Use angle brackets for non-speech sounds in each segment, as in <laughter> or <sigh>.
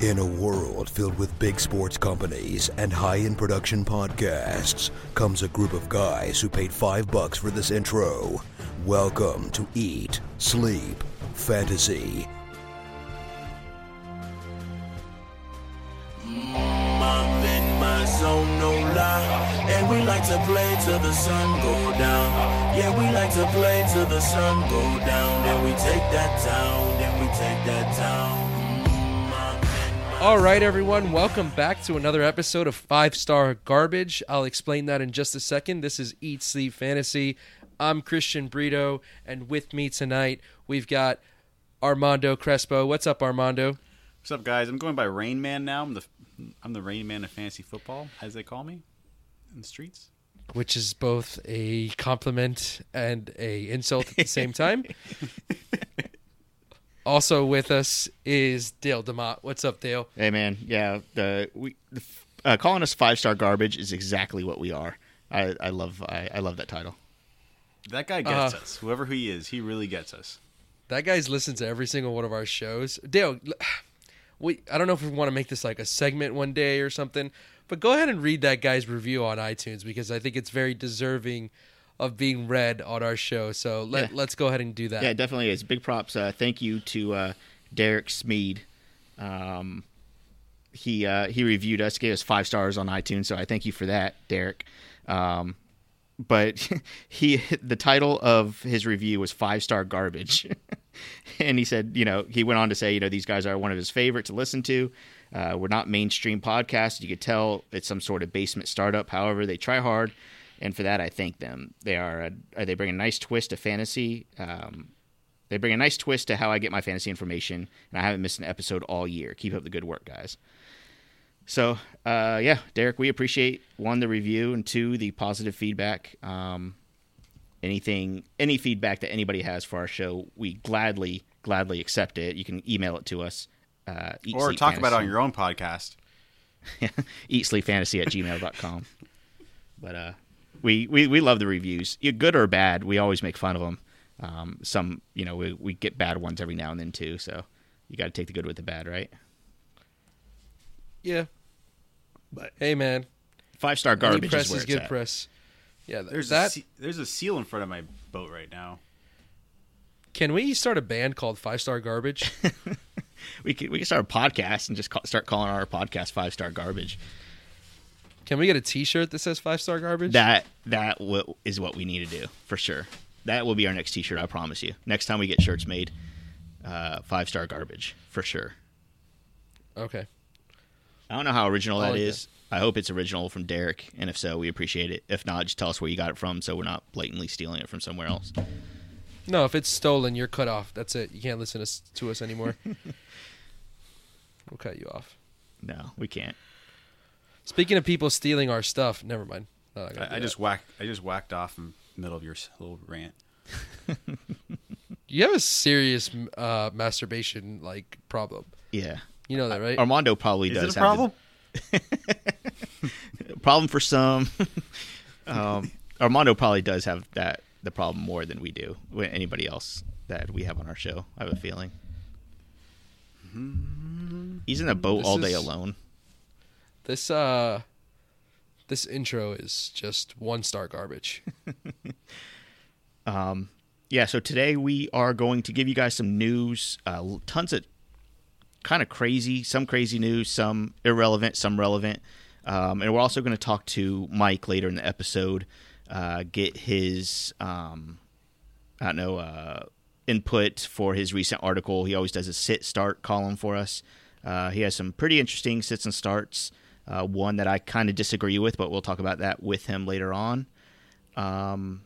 In a world filled with big sports companies and high-end production podcasts comes a group of guys who paid five bucks for this intro. Welcome to Eat, Sleep, Fantasy. I'm in my zone, no lie. And we like to play till the sun go down. Yeah, we like to play till the sun go down. Then we take that town, then we take that town. I'm in my All right, everyone, welcome back to another episode of Five Star Garbage. I'll explain that in just a second. This is Eat Sleep Fantasy. I'm Christian Brito, and with me tonight we've got Armando Crespo. What's up, Armando? What's up, guys? I'm going by Rain Man now. I'm the I'm the Rain Man of fantasy football, as they call me in the streets. Which is both a compliment and a insult at the same time. <laughs> also with us is Dale Demott. What's up, Dale? Hey man, yeah, the we the, uh, calling us five star garbage is exactly what we are. I, I love I, I love that title. That guy gets Uh, us. Whoever he is, he really gets us. That guy's listened to every single one of our shows. Dale, <sighs> we I don't know if we want to make this like a segment one day or something, but go ahead and read that guy's review on iTunes because I think it's very deserving of being read on our show. So let Yeah. let's go ahead and do that. Yeah, definitely is. Big props. Uh, thank you to uh, Derek Smead. Um, he uh, he reviewed us, gave us five stars on iTunes, so I thank you for that, Derek. Um, but <laughs> he the title of his review was five star garbage, <laughs> and he said, you know, he went on to say, you know, these guys are one of his favorite to listen to. Uh, we're not mainstream podcasts. You could tell it's some sort of basement startup. However, they try hard, and for that I thank them. They are a, they bring a nice twist to fantasy. Um, they bring a nice twist to how I get my fantasy information, and I haven't missed an episode all year. Keep up the good work, guys. So, uh, yeah, Derek, we appreciate one the review and two the positive feedback. Um, anything, any feedback that anybody has for our show, we gladly, gladly accept it. You can email it to us. Uh, Eat Or Sleep talk about it on your own podcast. <laughs> eat sleep fantasy at gmail.com. but uh, we, we, we love the reviews, good or bad. We always make fun of them. Um, some, you know, we, we get bad ones every now and then too. So you got to take the good with the bad, right? Yeah. But Hey man, five star garbage press is where is it's good at. press. Yeah, th- There's a that there's a seal in front of my boat right now. can we start a band called Five Star Garbage? <laughs> We could we could start a podcast and just call, start calling our podcast five star garbage. Can we get a T-shirt that says Five Star Garbage? That that w- is what we need to do for sure. That will be our next T-shirt. I promise you. Next time we get shirts made, uh, five star garbage for sure. okay. I don't know how original I that like is. I hope it's original from Derek, and if so, we appreciate it. If not, just tell us where you got it from, so we're not blatantly stealing it from somewhere else. No, if it's stolen, you're cut off. That's it. You can't listen to us, to us anymore. <laughs> we'll cut you off. No, we can't. Speaking of people stealing our stuff, never mind. No, not gonna do I, I just whacked I just whacked off in the middle of your s- little rant. <laughs> you have a serious uh, masturbation like problem. Yeah, You know that, right? Armando probably Is does it a have problem? the <laughs> problem for some. <laughs> um, Armando probably does have that the problem more than we do. Anybody else that we have on our show, I have a feeling. He's in a boat This all day is- alone. This uh, this intro is just one star garbage. <laughs> um Yeah, so today we are going to give you guys some news, uh, tons of kind of crazy, some crazy news, some irrelevant, some relevant. Um, and we're also going to talk to Mike later in the episode, uh, get his, um, I don't know, uh, input for his recent article. He always does a sit start column for us. Uh, he has some pretty interesting sits and starts, uh, one that I kind of disagree with, but we'll talk about that with him later on. Um,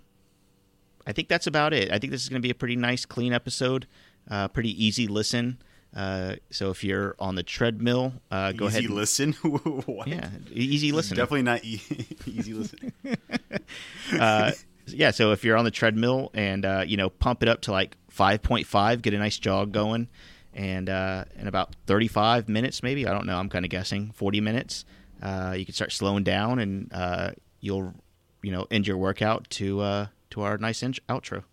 I think that's about it. I think this is going to be a pretty nice, clean episode. Uh, pretty easy listen. Uh, so if you're on the treadmill, uh, go easy ahead. and- listen. <laughs> what? Yeah, easy listen. Definitely not e- <laughs> easy listening. <laughs> uh, yeah, so if you're on the treadmill and uh, you know pump it up to like 5.5, get a nice jog going, and uh, in about 35 minutes, maybe I don't know, I'm kind of guessing 40 minutes, uh, you can start slowing down and uh, you'll you know end your workout to uh, to our nice in- outro.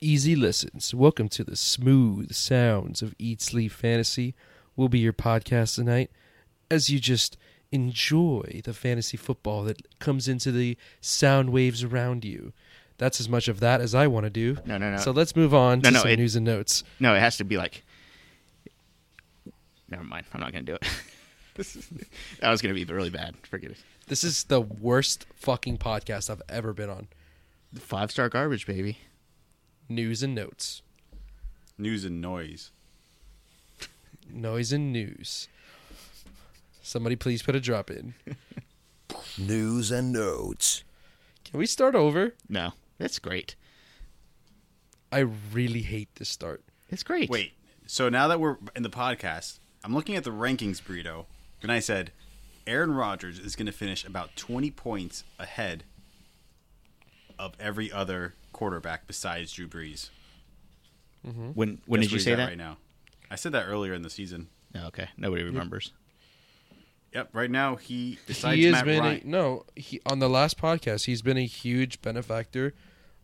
Easy listens. Welcome to the smooth sounds of Eat Sleep Fantasy. We'll be your podcast tonight as you just enjoy the fantasy football that comes into the sound waves around you. That's as much of that as I want to do. No, no, no. So let's move on No, to no, some it- news and notes. No, it has to be like. Never mind. I'm not gonna do it. This <laughs> is- that was gonna be really bad. Forget it. This is the worst fucking podcast I've ever been on. Five star garbage, baby. News and notes. News and noise. Noise and news. Somebody please put a drop in. <laughs> News and notes. Can we start over? No, that's great. I really hate this start. It's great. Wait. So now that we're in the podcast, I'm looking at the rankings, Brito, and I said Aaron Rodgers is going to finish about 20 points ahead of every other quarterback besides Drew Brees. Mm-hmm. When when Guess did you say that? Right now, I said that earlier in the season. Oh, okay, nobody remembers. Yep. Right now, he besides he has Matt been Ryan. a, no he on the last podcast he's been a huge benefactor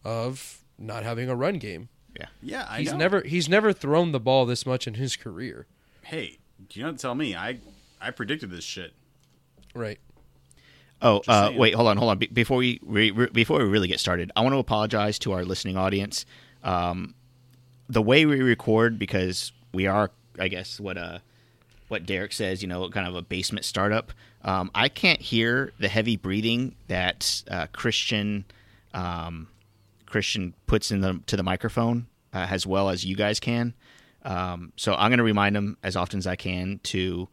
of not having a run game Yeah. yeah, I he's know. never he's never thrown the ball this much in his career Hey, do you don't tell me? I I predicted this shit. right Oh, uh, wait, hold on, hold on. Be- before we re- re- before we really get started, I want to apologize to our listening audience. Um, the way we record, because we are, I guess, what uh, what Derek says, you know, kind of a basement startup. Um, I can't hear the heavy breathing that uh, Christian um, Christian puts in the to the microphone uh, as well as you guys can. Um, so I'm going to remind him as often as I can to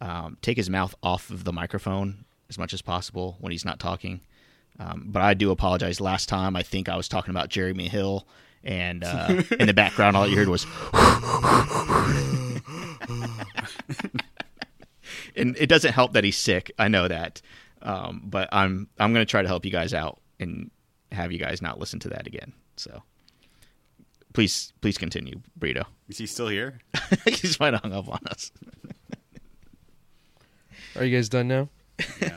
um, take his mouth off of the microphone as much as possible when he's not talking. Um, but I do apologize. Last time, I think I was talking about Jeremy Hill, and uh, <laughs> in the background, all you heard was. <laughs> and it doesn't help that he's sick. I know that, um, but I'm I'm going to try to help you guys out and have you guys not listen to that again. So please please continue, Brito. Is he still here? <laughs> He's might have hung up on us. <laughs> are you guys done now Yeah.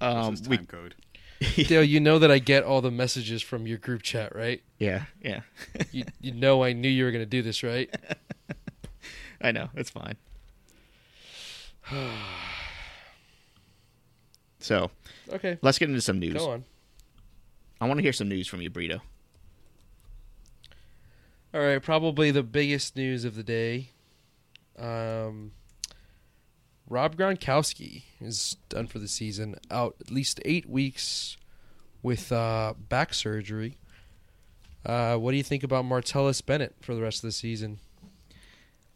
Um, What's his we, time code? <laughs> dale you know that i get all the messages from your group chat right yeah, yeah. you, you know i knew you were going to do this right I know it's fine. <sighs> so okay let's get into some news. go on I want to hear some news from you, Brito. All right probably the biggest news of the day um rob gronkowski is done for the season out at least eight weeks with uh back surgery uh what do you think about martellus bennett for the rest of the season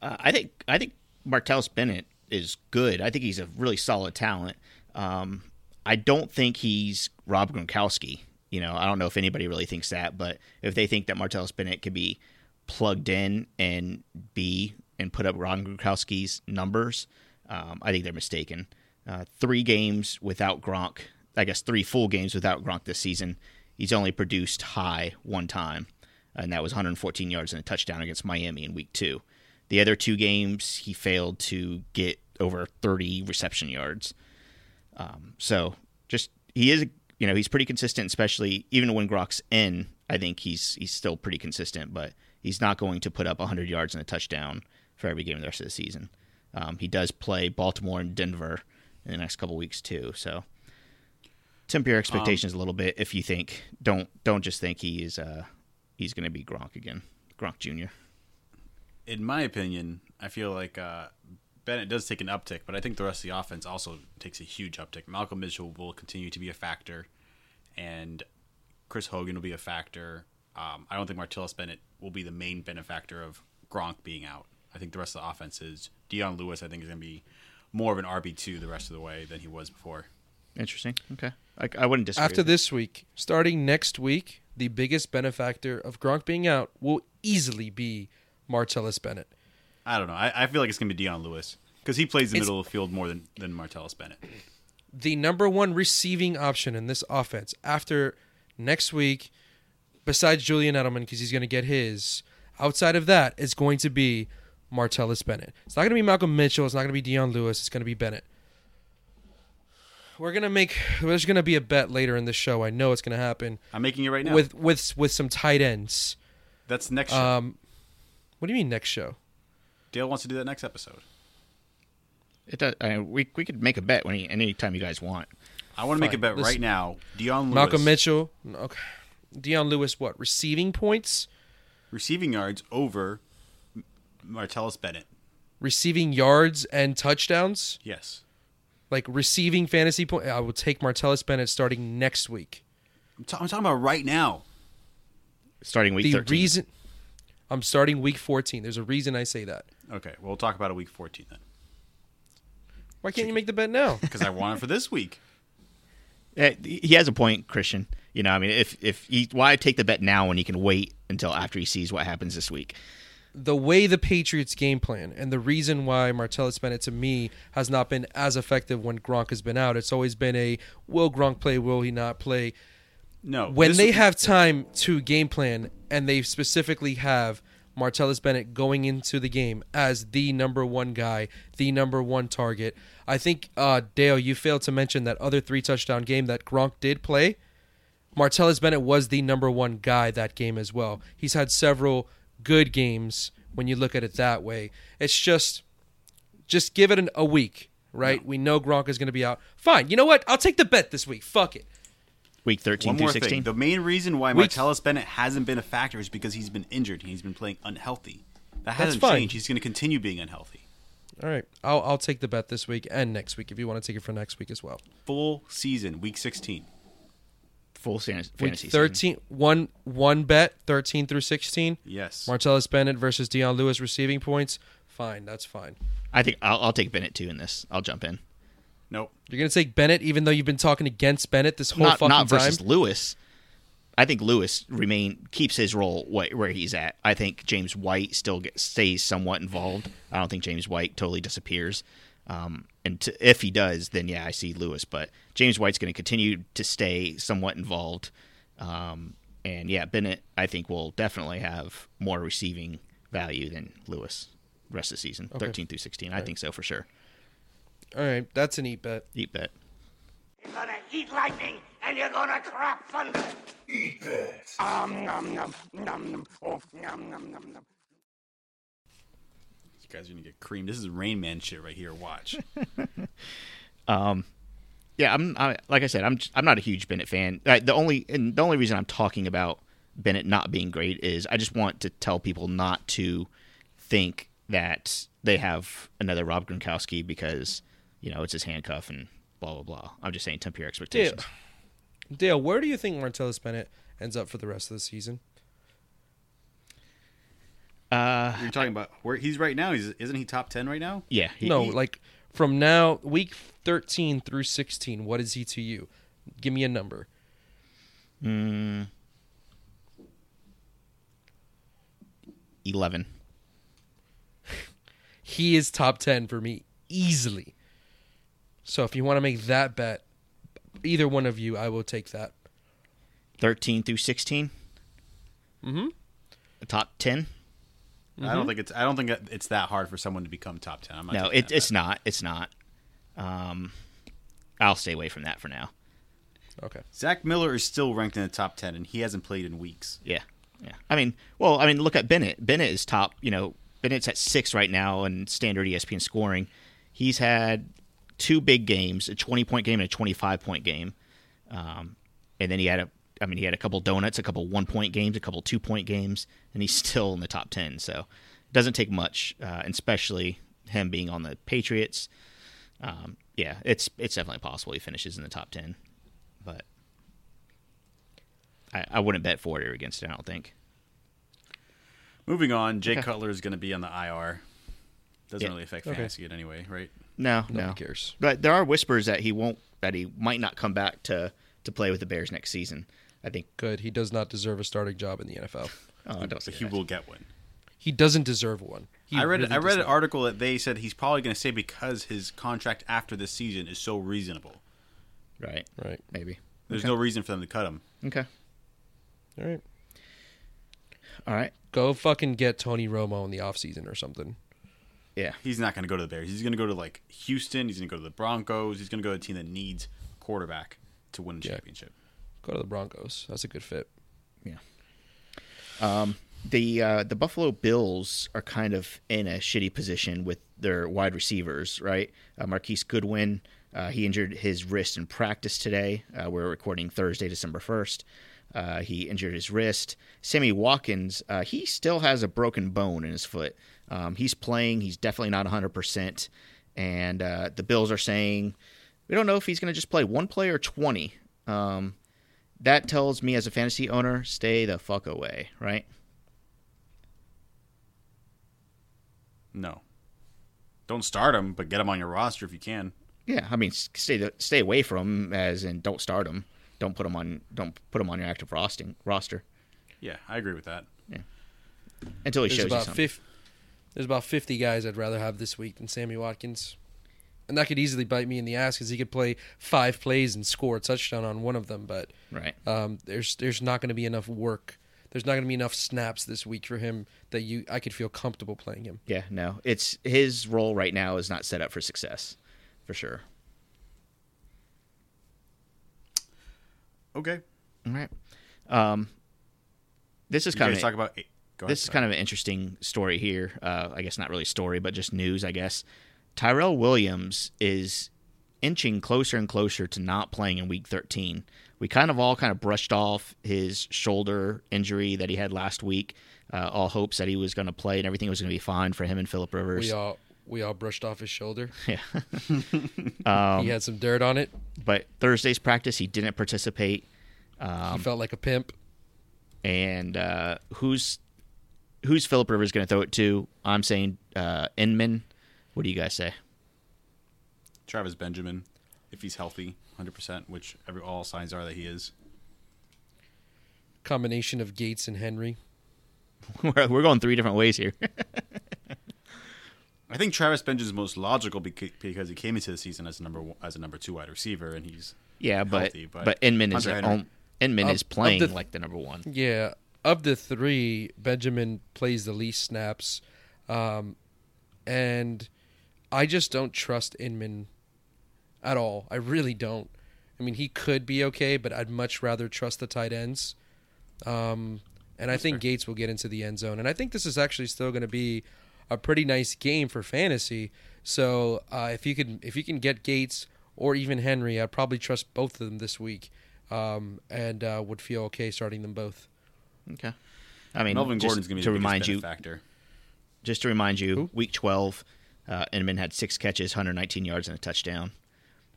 Uh, I think I think Martellus Bennett is good. I think he's a really solid talent. Um, I don't think he's Rob Gronkowski. You know, I don't know if anybody really thinks that, but if they think that Martellus Bennett could be plugged in and be and put up Rob Gronkowski's numbers, um, I think they're mistaken. Uh, three games without Gronk, I guess three full games without Gronk this season. He's only produced high one time, and that was 114 yards and a touchdown against Miami in week two. The other two games, he failed to get over 30 reception yards. Um, so just he is, you know, he's pretty consistent, especially even when Gronk's in. I think he's he's still pretty consistent, but he's not going to put up 100 yards and a touchdown for every game the rest of the season. Um, he does play Baltimore and Denver in the next couple weeks too, so temper your expectations a little bit if you think don't don't just think he is uh he's going to be Gronk again, Gronk Jr. in my opinion, I feel like uh, Bennett does take an uptick, but I think the rest of the offense also takes a huge uptick. Malcolm Mitchell will continue to be a factor, and Chris Hogan will be a factor. Um, I don't think Martellus Bennett will be the main benefactor of Gronk being out. I think the rest of the offense is Dion Lewis. I think is going to be more of an RB two the rest of the way than he was before. Interesting. Okay, I, I wouldn't disagree. After this week, starting next week, the biggest benefactor of Gronk being out will easily be Martellus Bennett. I don't know. I, I feel like it's going to be Dion Lewis because he plays the It's- middle of the field more than than Martellus Bennett. The number one receiving option in this offense after next week, besides Julian Edelman, because he's going to get his, outside of that, it's going to be Martellus Bennett. It's not going to be Malcolm Mitchell. It's not going to be Dion Lewis. It's going to be Bennett. We're gonna make. There's gonna be a bet later in the show. I know it's gonna happen I'm making it right now. with with with some tight ends. that's next. show. Um, what do you mean next show? Dale wants to do that next episode. It does, I mean, we we could make a bet any anytime you guys want. I want to make a bet Listen. right now. Dion Lewis Malcolm Mitchell. Okay. Dion Lewis, what? Receiving points? receiving yards over Martellus Bennett. Receiving yards and touchdowns? Yes. Like receiving fantasy point. I will take Martellus Bennett starting next week. I'm, ta- I'm talking about right now. Starting week the 13. reason I'm starting week 14. There's a reason I say that. Okay, we'll talk about a week 14 then. Why can't you make the bet now? <laughs> Because I want it for this week. <laughs> Eh, he has a point, Christian. You know, I mean, if if he why take the bet now when he can wait until after he sees what happens this week? the way the Patriots game plan and the reason why Martellus Bennett to me has not been as effective when Gronk has been out. It's always been a will Gronk play, will he not play? No. When they have time to game plan and they specifically have Martellus Bennett going into the game as the number one guy, the number one target. I think uh, Dale, you failed to mention that other three touchdown game that Gronk did play. Martellus Bennett was the number one guy that game as well. He's had several good games when you look at it that way. It's just, just give it an, a week, right? We know Gronk is going to be out. Fine. You know what? I'll take the bet this week. Fuck it. Week 13 One through more 16. thing. The main reason why Week- Martellus Bennett hasn't been a factor is because he's been injured and he's been playing unhealthy. That hasn't fine. changed. He's going to continue being unhealthy. All right, I'll I'll take the bet this week and next week if you want to take it for next week as well. Full season, week 16. Full fantasy, Week fantasy season. 13, one one bet, thirteen through sixteen. Yes. Martellus Bennett versus Dion Lewis receiving points. Fine, that's fine. I think I'll, I'll take Bennett too in this. I'll jump in. Nope. You're gonna take Bennett even though you've been talking against Bennett this whole Not fucking not time. versus Lewis. I think Lewis remain keeps his role wh- where he's at. I think James White still gets, stays somewhat involved. I don't think James White totally disappears. Um, and to, if he does, then yeah, I see Lewis. But James White's going to continue to stay somewhat involved. Um, and yeah, Bennett, I think will definitely have more receiving value than Lewis rest of the season, thirteen through sixteen. I think so for sure. All right, that's an eat bet. Eat bet. You're gonna eat lightning and you're gonna crap thunder. Eat this. Um, nom, nom, nom, nom. Oh, nom, nom, nom, nom. You guys are going to get creamed. This is Rain Man shit right here. Watch. <laughs> um, yeah, I'm I, like I said, I'm I'm not a huge Bennett fan. Uh, the only and the only reason I'm talking about Bennett not being great is I just want to tell people not to think that they have another Rob Gronkowski because you know it's his handcuff and blah blah blah. I'm just saying temper your Dale, expectations. Dale, where do you think Martellus Bennett ends up for the rest of the season? Uh, You're talking about where he's right now. He's, isn't he top 10 right now? yeah, he, no, he- like from now week 13 through 16, what is he to you? Give me a number. eleven. <laughs> He is top 10 for me easily. So if you want to make that bet, either one of you, I will take that. 13 through 16 Mm-hmm. The top ten. I don't think it's. I don't think it's that hard for someone to become top 10. I'm not No, it, it's bet. not. It's not. Um, I'll stay away from that for now. Okay. Zach Miller is still ranked in the top 10, and he hasn't played in weeks. Yeah, yeah. I mean, well, I mean, look at Bennett. Bennett is top. You know, Bennett's at six right now in standard ESPN scoring. He's had two big games: a twenty-point game and a twenty-five point game. Um, and then he had a, I mean, he had a couple donuts, a couple one-point games, a couple two-point games, and he's <laughs> still in the top ten. So it doesn't take much, uh, and especially him being on the Patriots. Um, yeah, it's it's definitely possible he finishes in the top ten, but I, I wouldn't bet for it or against it. I don't think. Moving on, Jake Okay. Cutler is going to be on the IR. Doesn't Yeah. really affect Okay. fantasy any way, right? No, Nobody no. cares. But there are whispers that he won't, that he might not come back to to play with the Bears next season. I think. Good. He does not deserve a starting job in the NFL. <laughs> Oh, don't say he that. will get one. He doesn't deserve one. He I read really I read an article that they said he's probably going to stay because his contract after this season is so reasonable. Right. Right. Maybe. There's no reason for them to cut him. Okay. All right. All right. Go fucking get Tony Romo in the offseason or something. Yeah. He's not going to go to the Bears. He's going to go to like Houston. He's going to go to the Broncos. He's going to go to a team that needs quarterback to win a Yeah. championship. Go to the Broncos. That's a good fit. Yeah. Um. the uh, the Buffalo Bills are kind of in a shitty position with their wide receivers, right? Uh, Marquise Goodwin, uh, he injured his wrist in practice today. Uh, we're recording Thursday, December first. Uh, he injured his wrist. Sammy Watkins, uh, he still has a broken bone in his foot. Um, he's playing. He's definitely not 100%. And uh, the Bills are saying, we don't know if he's going to just play one play or 20. Um, that tells me as a fantasy owner, stay the fuck away, right? No. Don't start him, but get him on your roster if you can. Yeah, I mean, stay the, stay away from him, as in don't start him. Don't put him on. Don't put him on your active rosting, roster Yeah, I agree with that. Yeah. until he There's shows you about something. 50, There's about 50 guys I'd rather have this week than Sammy Watkins. And that could easily bite me in the ass because he could play five plays and score a touchdown on one of them. But Right. um, there's there's not going to be enough work. There's not going to be enough snaps this week for him that you I could feel comfortable playing him. Yeah, no, it's his role right now is not set up for success, for sure. Okay. All right. Um, this is You kind guys of talk about. Go ahead, this is kind of an interesting story here. Uh, I guess not really story, but just news. I guess Tyrell Williams is inching closer and closer to not playing in Week 13. We kind of all kind of brushed off his shoulder injury that he had last week. Uh, all hopes that he was going to play and everything was going to be fine for him and Philip Rivers. We all we all brushed off his shoulder. <laughs> Yeah. <laughs> he had some dirt on it. but Thursday's practice, he didn't participate. he felt like a pimp. And uh, who's who's Philip Rivers going to throw it to? I'm saying uh, Inman. What do you guys say? Travis Benjamin, if he's healthy, 100%, which every all signs are that he is. Combination of Gates and Henry. <laughs> we're, we're going three different ways here. <laughs> I think Travis Benjamin's most logical because he came into the season as a number one, as a number two wide receiver, and he's yeah, but Healthy, but but, Inman is Hunter at Henry- home. Inman Of- is playing the- like the number one. Yeah, of the three, Benjamin plays the least snaps, um, and I just don't trust Inman at all. I really don't. I mean, he could be okay, but I'd much rather trust the tight ends. Um, and I think Gates will get into the end zone, and I think this is actually still going to be a pretty nice game for fantasy. So uh, if you can if you can get Gates or even Henry, I'd probably trust both of them this week, um, and uh, would feel okay starting them both. Okay. I mean, Melvin Gordon's going to be to the remind biggest you, factor. just to remind you, week 12, uh, Inman had six catches, 119 yards, and a touchdown.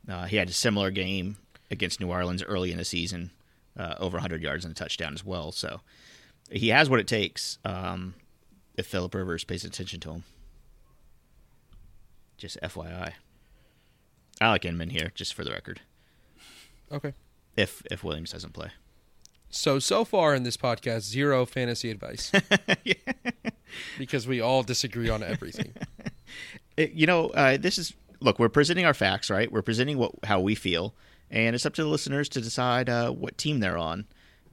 Uh, he had a similar game against New Orleans early in the season, uh, over 100 yards and a touchdown as well. So he has what it takes um, if Philip Rivers pays attention to him. Just FYI. I like Inman here, just for the record. Okay. If if Williams doesn't play, So so far in this podcast, zero fantasy advice. <laughs> Because we all disagree on everything. <laughs> <laughs> It- you know, uh, this is look. We're presenting our facts, right? We're presenting what how we feel, and it's up to the listeners to decide uh, what team they're on.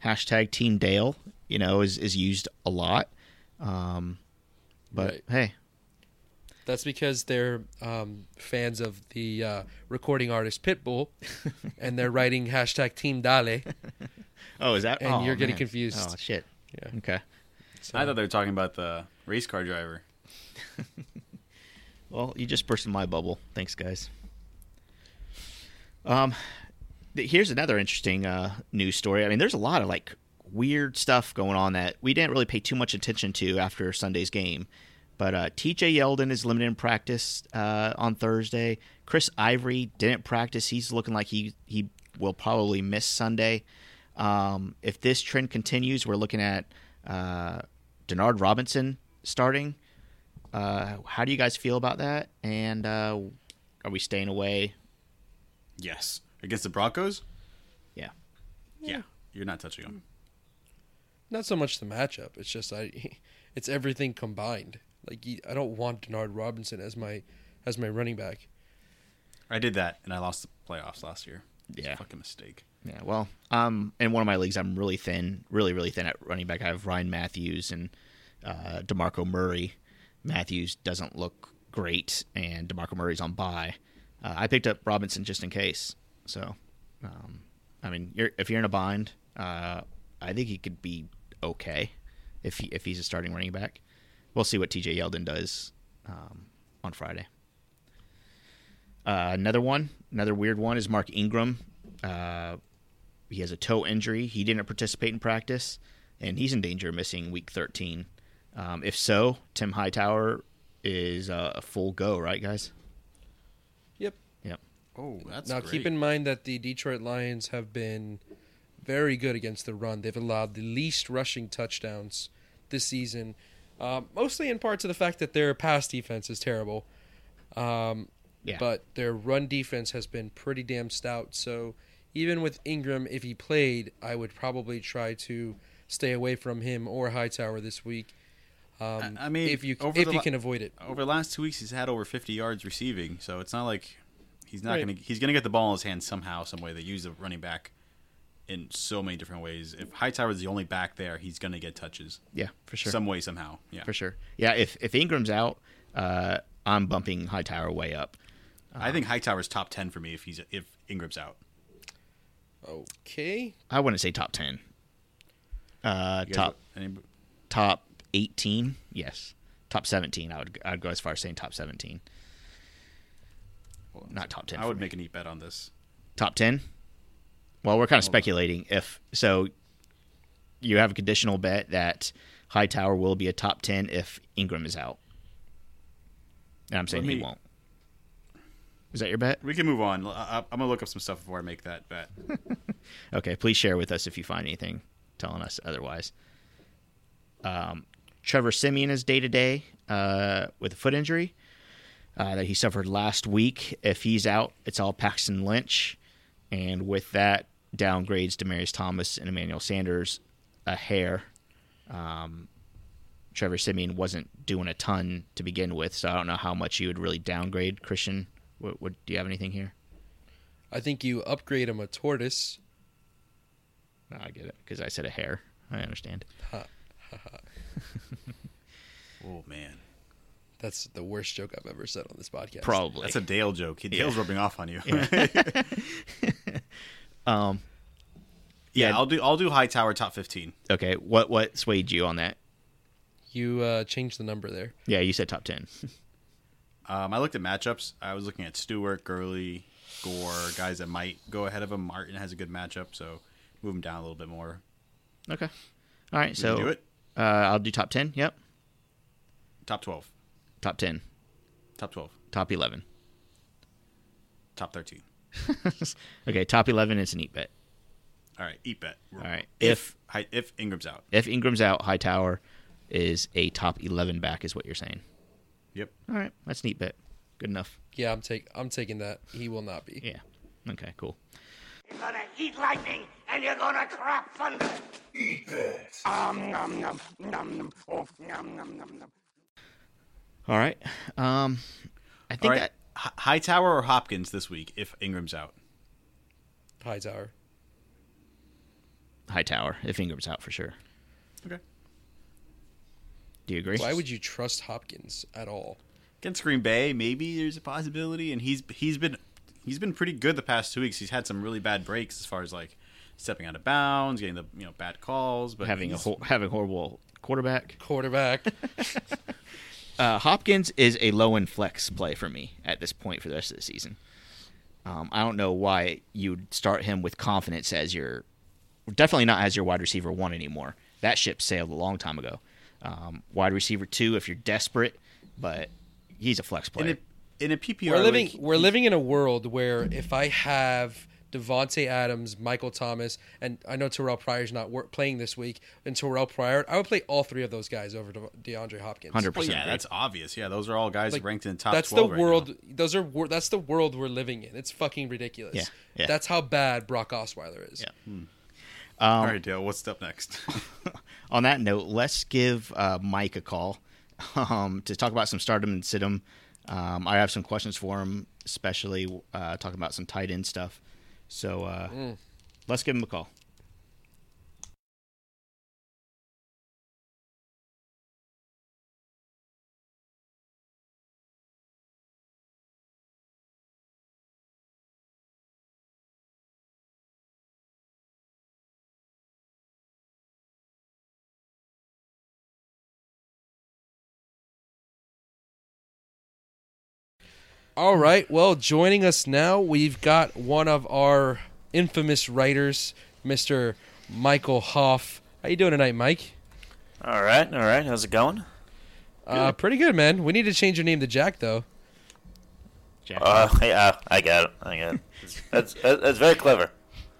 Hashtag Team Dale, you know, is is used a lot. Um, but Right. hey, That's because they're um, fans of the uh, recording artist Pitbull, <laughs> and they're writing hashtag Team Dale. <laughs> oh, is that? And oh, you're getting man. confused. Oh shit. Yeah. Okay. I thought they were talking about the race car driver. Well, you just burst my bubble. Thanks, guys. Um, th- here's another interesting uh, news story. I mean, there's a lot of like weird stuff going on that we didn't really pay too much attention to after Sunday's game. But uh, T.J. Yeldon is limited in practice uh, on Thursday. Chris Ivory didn't practice. He's looking like he he will probably miss Sunday. Um, if this trend continues, we're looking at uh, Denard Robinson starting. Uh, how do you guys feel about that? And uh, are we staying away? Yes. Against the Broncos? Yeah. Yeah. You're not touching them. Not so much the matchup. It's just I, <laughs> it's everything combined. Like I don't want Denard Robinson as my as my running back. I did that, and I lost the playoffs last year. It's Yeah. a fucking mistake. Yeah. Well, um, in one of my leagues, I'm really thin, really, really thin at running back. I have Ryan Mathews and uh, Demarco Murray. Mathews doesn't look great, and Demarco Murray's on bye. Uh, I picked up Robinson just in case. So, um, I mean, you're, if you're in a bind, uh, I think he could be okay. if he, if he's a starting running back. We'll see what TJ Yeldon does um, on Friday. Uh, another one, another weird one is Mark Ingram. Uh, he has a toe injury. He didn't participate in practice, and he's in danger of missing week 13. Um, if so, Tim Hightower is uh, a full go, right, guys? Yep. Yep. Oh, that's now great. keep in mind that the Detroit Lions have been very good against the run. They've allowed the least rushing touchdowns this season, um, mostly in part to the fact that their pass defense is terrible. Um, Yeah. But their run defense has been pretty damn stout. So even with Ingram, if he played, I would probably try to stay away from him or Hightower this week. Um, I- I mean, if you if you la- can avoid it. over the last two weeks, he's had over 50 yards receiving, so it's not like he's not Right. gonna he's gonna get the ball in his hands somehow, some way. They use the running back in so many different ways. If Hightower is the only back there, he's gonna get touches Yeah, for sure. some way somehow. Yeah, for sure. Yeah, if if Ingram's out, uh, I'm bumping Hightower way up. I think Hightower's top 10 for me if he's if Ingram's out. Okay. I wouldn't say top ten. Uh, You guys- top any- top eighteen, yes. Top seventeen, I would I'd go as far as saying top seventeen. Not top ten. I would me. make a neat bet on this. top 10 well we're kind of speculating if so you have a conditional bet that hightower will be a top 10 if ingram is out and i'm saying Let he won't is that your bet We can move on. I- I- I'm gonna look up some stuff before I make that bet. <laughs> okay please share with us if you find anything telling us otherwise um, trevor siemian is day to day with a foot injury uh, that he suffered last week. If he's out it's all paxton lynch. And with that downgrades demaryius thomas and emmanuel sanders a hair. Um, trevor siemian wasn't doing a ton to begin with so i don't know how much you would really downgrade. Christian what, what do you have anything here? I think you upgrade him a tortoise. no, i get it because i said a hair. I understand <laughs> <laughs> <laughs> Oh man, That's the worst joke I've ever said on this podcast. probably that's a Dale joke. He- Dale's rubbing off on you. <laughs> <laughs> um yeah, Yeah. I'll do I'll do Hightower top 15. Okay, what what swayed you on that? You uh, changed the number there. Yeah, you said top ten. Um, I looked at matchups. I was looking at Stewart, Gurley, Gore, guys that might go ahead of him. Martin has a good matchup, so move him down a little bit more. okay, all right. We So do it. Uh, I'll do top ten. Yep, Top 12, top ten, top 12, top eleven. top 13. <laughs> okay, top eleven is a neat bet. All right, eat bet. All right, If if, if Ingram's out. If Ingram's out, Hightower is a top eleven back, is what you're saying. Yep. All right, that's a neat bet. Good enough. Yeah, I'm take I'm taking that. He will not be. Yeah. Okay. Cool. You're gonna eat lightning and you're gonna crap thunder. Eat it. Um, nom, nom, nom, nom. Oh, nom, nom, nom, nom. All right. Um, I think right. that Hi- Hightower or Hopkins this week if Ingram's out. Hightower. Hightower. If Ingram's out for sure. Okay. Do you agree? Why would you trust Hopkins at all? Against Green Bay, maybe there's a possibility, and he's he's been he's been pretty good the past two weeks. He's had some really bad breaks as far as like stepping out of bounds, getting the you know bad calls, but having a ho- having horrible quarterback? Quarterback. <laughs> Uh, Hopkins is a low end flex play for me at this point for the rest of the season. Um, I don't know why you'd start him with confidence as your, definitely not as your wide receiver one anymore. That ship sailed a long time ago. Um, wide receiver two if you're desperate, but he's a flex in player. a in a PPR we're living league, we're living in a world where if I have Davante Adams, Michael Thomas, and I know Terrelle Pryor's not wor- playing this week, and Terrelle Pryor, I would play all three of those guys over De- DeAndre Hopkins. 100%. Yeah, right? that's obvious. Yeah, those are all guys Like, ranked in the top. That's the 12 right world. now. Those are wor- that's the world we're living in. It's fucking ridiculous. Yeah, yeah. That's how bad Brock Osweiler is. Yeah. all right, Dale. What's up next? <laughs> On that note, let's give uh, Mike a call <laughs> um, to talk about some stardom and situm. Um, I have some questions for him, especially uh, talking about some tight end stuff. So uh, let's give him a call. All right. Well, joining us now, we've got one of our infamous writers, Mr. Michael Hauff. How you doing tonight, Mike? All right, all right. How's it going? Uh, pretty good, man. We need to change your name to Jack, though. Jack. Uh, yeah, I got it. I got it. That's that's, that's very clever.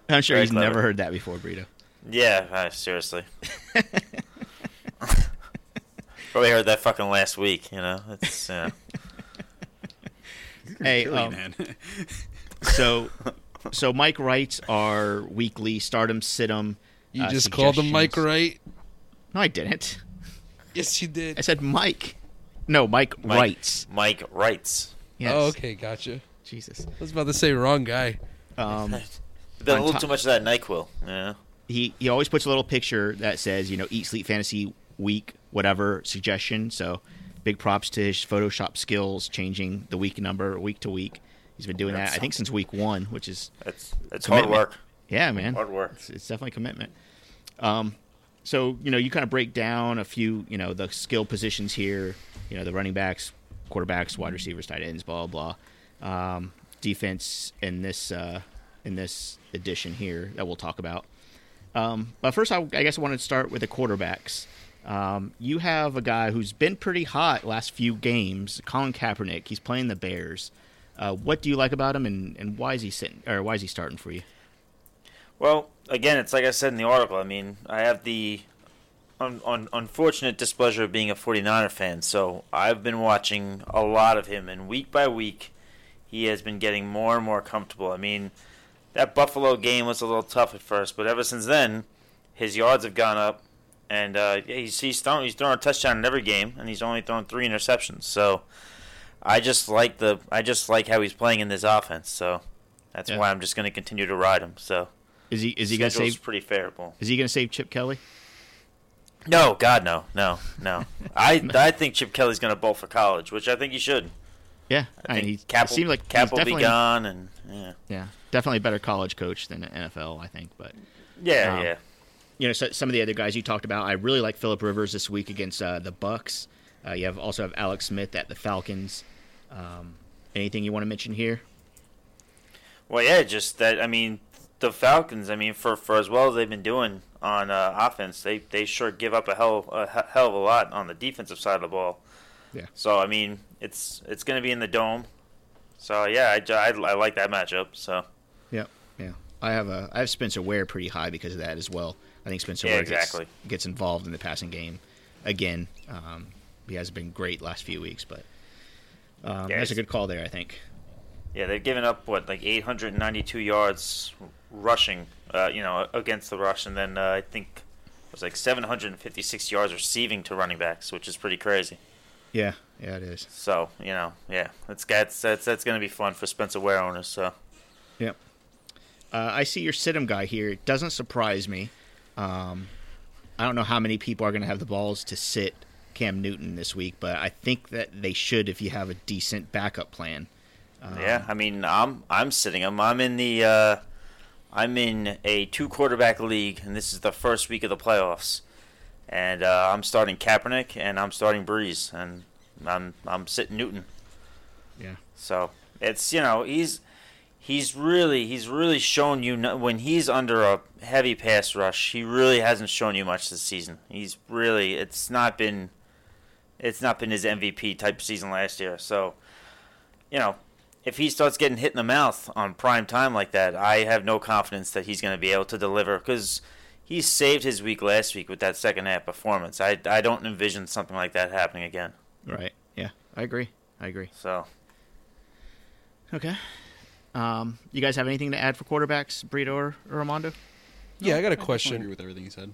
I'm sure very he's clever. never heard that before, Brito. Yeah, uh, seriously. <laughs> Probably heard that fucking last week. You know, it's uh, Hey, Really, um, man. <laughs> <laughs> so so Mike writes our weekly stardom situm. You uh, just called him Mike, suggestions. right? No, I didn't. Yes, you did. I said Mike. No, Mike, Mike, writes. Mike writes. Yes. Oh, okay, gotcha. Jesus. I was about to say wrong guy. Um, <laughs> a little top- too much of that Nyquil. Yeah. he he always puts a little picture that says you know eat sleep fantasy week whatever suggestion. So big props to his Photoshop skills, changing the week number week to week. He's been doing that I think since week one, which is It's it's hard work. Yeah, man. Hard work. It's, it's definitely commitment. Um, so you know, you kind of break down a few, you know, the skill positions here. You know, the running backs, quarterbacks, wide receivers, tight ends, blah blah. blah. Um, defense in this uh, in this edition here that we'll talk about. Um, but first, I, I guess I wanted to start with the quarterbacks. Um, you have a guy who's been pretty hot last few games, Colin Kaepernick. He's playing the Bears. Uh, what do you like about him, and, and why is he sitting or why is he starting for you? Well, again, it's like I said in the article. I mean, I have the un- un- unfortunate displeasure of being a 49er fan, so I've been watching a lot of him, and week by week, he has been getting more and more comfortable. I mean, that Buffalo game was a little tough at first, but ever since then, his yards have gone up, and uh, yeah, he's he's throwing he's throwing a touchdown in every game, and he's only thrown three interceptions. So, I just like the I just like how he's playing in this offense. So, that's Yeah. why I'm just going to continue to ride him. So. Is he is he gonna save pretty favorable. is he gonna save Chip Kelly? No, God, no, no, no. <laughs> I I think Chip Kelly's going to bowl for college, which I think he should. Yeah, I think he Cap, seemed like Cap will be gone, and yeah, yeah definitely a better college coach than NFL, I think. But yeah, Um, yeah. You know, so, some of the other guys you talked about, I really like Philip Rivers this week against uh, the Bucs. Uh, you have also have Alex Smith at the Falcons. Um, anything you want to mention here? Well, yeah, just that. I mean, the Falcons. I mean, for for as well as they've been doing on uh, offense, they they sure give up a hell a hell of a lot on the defensive side of the ball. Yeah. So I mean, it's it's going to be in the dome. So yeah, I, I, I like that matchup. So Yeah, yeah. I have a I have Spencer Ware pretty high because of that as well. I think Spencer Yeah, Ware exactly. gets, gets involved in the passing game again. Um, he has been great last few weeks, but um, Yeah, that's a good call there. I think. Yeah, they've given up what like 892 yards rushing, uh, you know, against the rush, and then uh, I think it was like 756 yards receiving to running backs, which is pretty crazy. Yeah, yeah, it is. So you know, yeah, that's that's that's, that's going to be fun for Spencer Ware owners. So Yep. Uh, I see your Sidham guy here. It doesn't surprise me. Um, I don't know how many people are going to have the balls to sit Cam Newton this week, but I think that they should if you have a decent backup plan. yeah, I mean, I'm I'm sitting him. I'm in the uh, I'm in a two quarterback league, and this is the first week of the playoffs. And uh, I'm starting Kaepernick, and I'm starting Brees, and I'm I'm sitting Newton. Yeah. So it's you know he's he's really he's really shown you no, when he's under a heavy pass rush. He really hasn't shown you much this season. He's really it's not been it's not been his MVP type season last year. So you know if he starts getting hit in the mouth on prime time like that, I have no confidence that he's going to be able to deliver because. He saved his week last week with that second half performance. I, I don't envision something like that happening again. Right. Yeah, I agree. I agree. So Okay. Um, you guys have anything to add for quarterbacks, Brito or, or Armando? Yeah, I got a I agree question. with everything you said.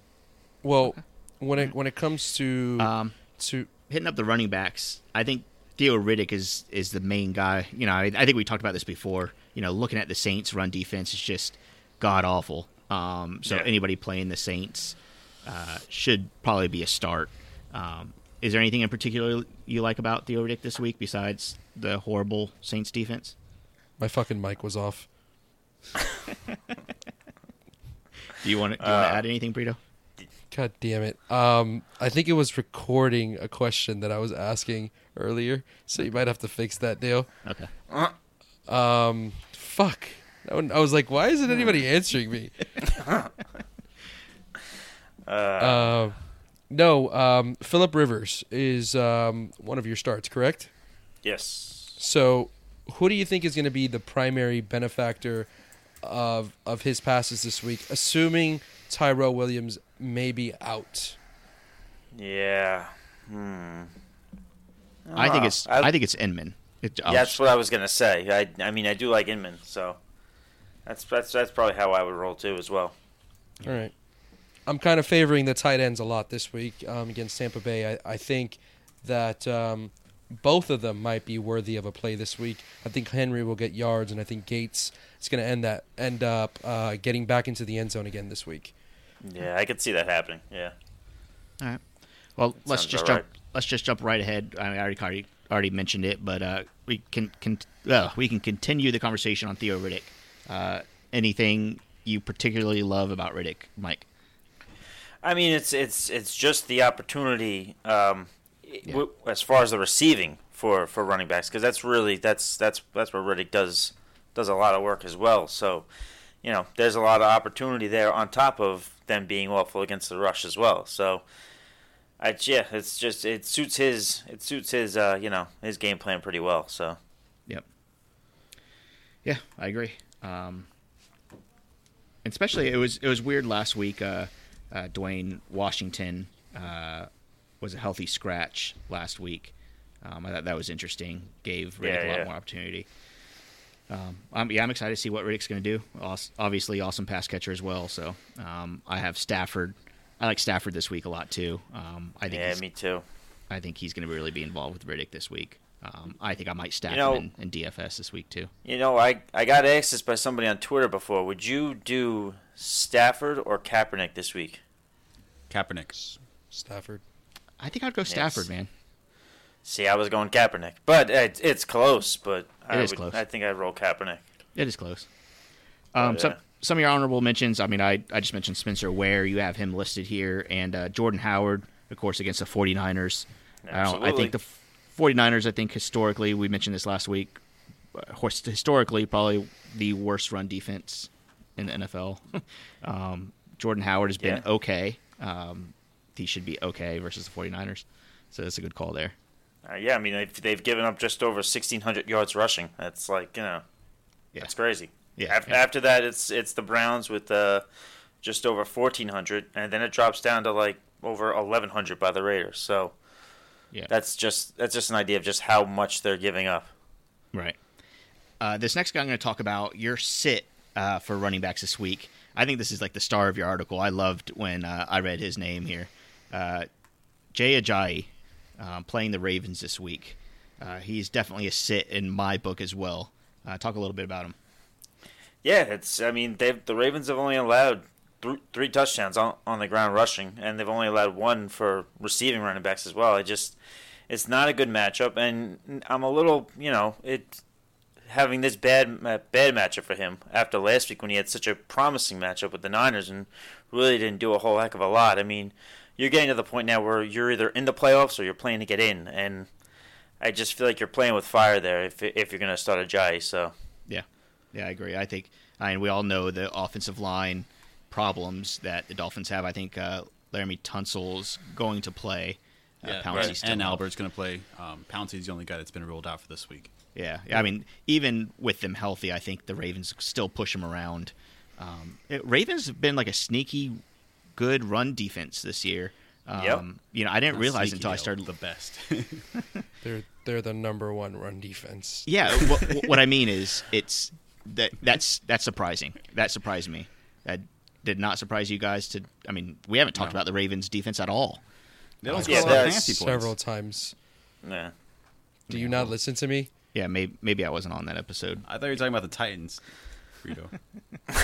Well, when it when it comes to Um, to hitting up the running backs, I think Theo Riddick is is the main guy. You know, I, I think we talked about this before. You know, looking at the Saints' run defense is just god awful. Um, so Yeah. anybody playing the Saints uh, should probably be a start. Um, is there anything in particular you like about Theo Riddick this week besides the horrible Saints defense? My fucking mic was off. <laughs> Do you want to, do you want to add anything, Brito? God damn it. Um, I think it was recording a question that I was asking earlier, so you might have to fix that deal. Okay. Um, fuck. I w- I was like, why isn't anybody <laughs> answering me? <laughs> uh, no, um, Philip Rivers is um, one of your starts, correct? Yes. So, who do you think is going to be the primary benefactor of of his passes this week, assuming Tyrell Williams may be out? Yeah. Hmm. I think it's I- I, think it's Inman. It, Yeah, that's what I was gonna say. I, I mean, I do like Inman, so that's that's that's probably how I would roll too as well. All right. I'm kind of favoring the tight ends a lot this week um, against Tampa Bay. I, I think that um, both of them might be worthy of a play this week. I think Henry will get yards, and I think Gates is going to end that end up uh, getting back into the end zone again this week. Yeah, I could see that happening. Yeah. All right. Well, let's just about jump. Let's just jump right ahead. I, mean, I already, already already mentioned it, but uh, we can can uh, we can continue the conversation on Theo Riddick. Uh, anything you particularly love about Riddick, Mike? I mean, it's it's it's just the opportunity um, w- as far as the receiving for, for running backs because that's really that's that's that's where Riddick does does a lot of work as well. So, you know, there's a lot of opportunity there on top of them being awful against the rush as well. So, I yeah, it's just it suits his it suits his uh, you know his game plan pretty well. So. Yep. Yeah, I agree. Um, especially it was it was weird last week. Uh, uh, Dwayne Washington uh, was a healthy scratch last week. Um, I thought that was interesting. Gave Riddick Yeah, a lot yeah. more opportunity. Um, I'm, yeah, I'm excited to see what Riddick's going to do. Obviously, awesome pass catcher as well. So um, I have Stafford. I like Stafford this week a lot too. Um, I think Yeah, he's, me too. I think he's going to really be involved with Riddick this week. Um, I think I might stack You know- him in, in DFS this week too. You know, I I got asked this by somebody on Twitter before. Would you do Stafford or Kaepernick this week? Kaepernick. Stafford. I think I'd go Stafford, man. See, I was going Kaepernick, but it, it's close. But I It is would, close. I think I'd roll Kaepernick. It is close. Um, yeah. some some of your honorable mentions. I mean, I I just mentioned Spencer Ware. You have him listed here, and uh, Jordan Howard, of course, against the 49ers. I don't. I think the 49ers. I think historically, we mentioned this last week. uh, Historically, probably the worst run defense in the NFL. <laughs> um, Jordan Howard has been Yeah. okay. Um, he should be okay versus the 49ers. So that's a good call there. Uh, yeah, I mean they've, they've given up just over 1,600 yards rushing. That's like you know, Yeah. that's crazy. Yeah, Af- yeah. After that, it's it's the Browns with uh, just over 1,400, and then it drops down to like over 1,100 by the Raiders. So Yeah. that's just that's just an idea of just how much they're giving up. Right. Uh, this next guy I'm going to talk about, your sit uh, for running backs this week. I think this is like the star of your article. I loved when uh, I read his name here. Uh, Jay Ajayi um, playing the Ravens this week. Uh, he's definitely a sit in my book as well. Uh, talk a little bit about him. Yeah, it's. I mean, the Ravens have only allowed th- three touchdowns on, on the ground rushing, and they've only allowed one for receiving running backs as well. I just, it's not a good matchup, and I'm a little, you know, it having this bad bad matchup for him after last week when he had such a promising matchup with the Niners and really didn't do a whole heck of a lot. I mean, you're getting to the point now where you're either in the playoffs or you're playing to get in, and I just feel like you're playing with fire there if if you're going to start Ajayi. So. Yeah, yeah, I agree. I think, I mean, we all know the offensive line problems that the Dolphins have. I think uh, Laremy Tunsil's going to play. Uh, Yeah, right. and. Albert's going to play. Um, Pouncey's the only guy that's been ruled out for this week. Yeah, yeah, I mean, even with them healthy, I think the Ravens still push them around. Um, it- Ravens have been like a sneaky, good run defense this year. Um, Yep. You know, I didn't Not realize sneaky, until I started. the best. <laughs> They're they're the number one run defense. Yeah, what, <laughs> what I mean is, it's that that's that's surprising. That surprised me. That did not surprise you guys. To, I mean, we haven't talked No. about the Ravens defense at all. they don't Yeah, score a lot of that's fantasy points. Several times. Yeah. Do you not listen to me? Yeah, maybe maybe I wasn't on that episode. I thought you were talking about the Titans. Brito. <laughs>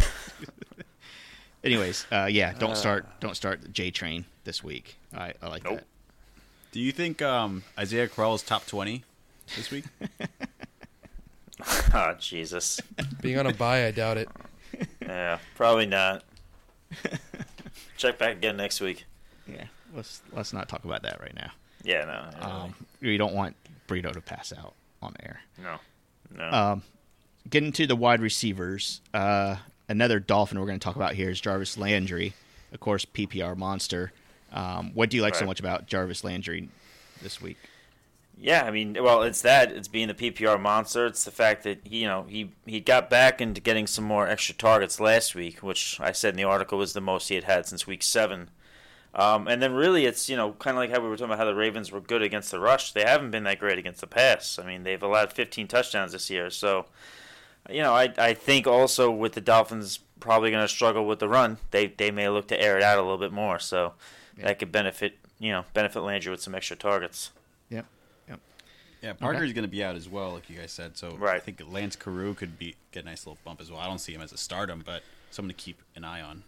Anyways, uh, yeah, don't start don't start J train this week. I, I like Nope. that. Do you think um, Isaiah Crowell's top twenty this week? <laughs> <laughs> Oh Jesus. Being on a buy, I doubt it. <laughs> Yeah, probably not. Check back again next week. Yeah, let's let's not talk about that right now. Yeah, no, no, Um, we don't want Burrito to pass out on air. no, no. Um, getting to the wide receivers, uh, another Dolphin we're going to talk about here is Jarvis Landry, of course, PPR monster. Um, what do you like so much about Jarvis Landry this week? Yeah, I mean, well, it's that. It's being the PPR monster. It's the fact that he, you know he he got back into getting some more extra targets last week, which I said in the article was the most he had had since week seven. Um, and then really, it's you know kind of like how we were talking about how the Ravens were good against the rush. They haven't been that great against the pass. I mean, they've allowed 15 touchdowns this year. So, you know, I I think also with the Dolphins probably going to struggle with the run, they they may look to air it out a little bit more. So that could benefit you know benefit Landry with some extra targets. Yep. Yep. Yeah, Parker's going to be out as well, like you guys said. So right. I think Lance Carroo could be get a nice little bump as well. I don't see him as a stardom, but someone to keep an eye on.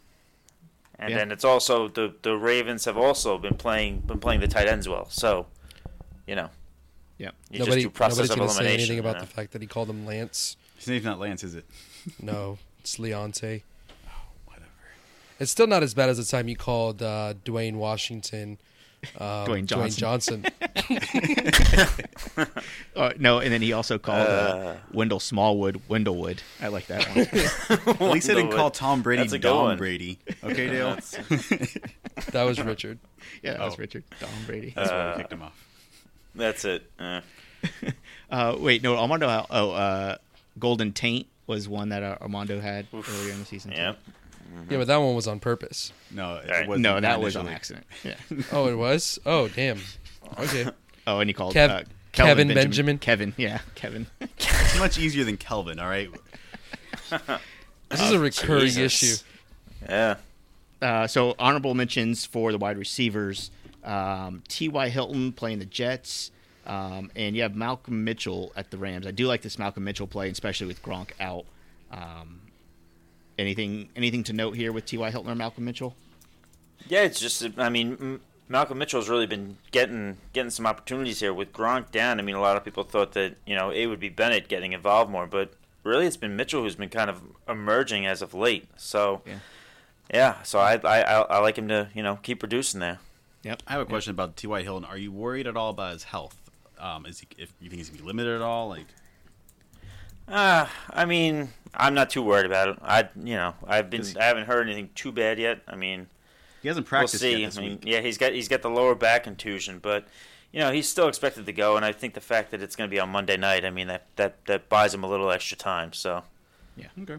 And Yeah. then it's also the the Ravens have also been playing been playing the tight ends well. So, you know, yeah, you Nobody, just do process nobody's going to say anything about you know? the fact that he called him Lance. His name's not Lance, is it? <laughs> No, it's Leonte. Oh, whatever. It's still not as bad as the time you called uh, Dwayne Washington. Um, <laughs> Dwayne Johnson. Johnson. <laughs> Uh, no, and then he also called uh, Uh. Wendell Smallwood Windlewood. I like that one. At least they didn't call Tom Brady That's a Dom one. Brady. Okay, Dale? that was Richard. yeah, that was Oh. Richard. Tom Brady. That's why we kicked him off. That's it. Uh, Uh, wait, no, Armando. Oh, uh, Golden Taint was one that uh, Armando had earlier in the season. too. yeah. Yeah, but that one was on purpose. No, it Right. wasn't No, that was on accident. <laughs> Yeah. Oh, it was. Oh, damn. Okay. <laughs> Oh, and he called Kev- uh, Kevin Kelvin Benjamin. Kevin, yeah, Kevin. <laughs> It's much easier than Kelvin, all right? This is a recurring Jesus. issue. Yeah. Uh, so honorable mentions for the wide receivers: um, T.Y. Hilton playing the Jets, um, and you have Malcolm Mitchell at the Rams. I do like this Malcolm Mitchell play, especially with Gronk out. Um, anything anything to note here with T.Y. Hilton or Malcolm Mitchell? Yeah, it's just I mean M- Malcolm Mitchell's really been getting getting some opportunities here with Gronk down. I mean, a lot of people thought that you know it would be Bennett getting involved more, but really it's been Mitchell who's been kind of emerging as of late. So Yeah. yeah, so I I I I like him to you know keep producing there. Yep. I have a question about T.Y. Hilton. Are you worried at all about his health? Um, is he, if you think he's going to be limited at all? Like, Uh, I mean, I'm not too worried about it. I, you know, I've been, he- I haven't heard anything too bad yet. I mean, he hasn't practiced. we'll practiced see. yet this I mean, week. yeah, he's got, he's got the lower back contusion, but you know, he's still expected to go. And I think the fact that it's going to be on Monday night, I mean, that that that buys him a little extra time. So yeah, Okay.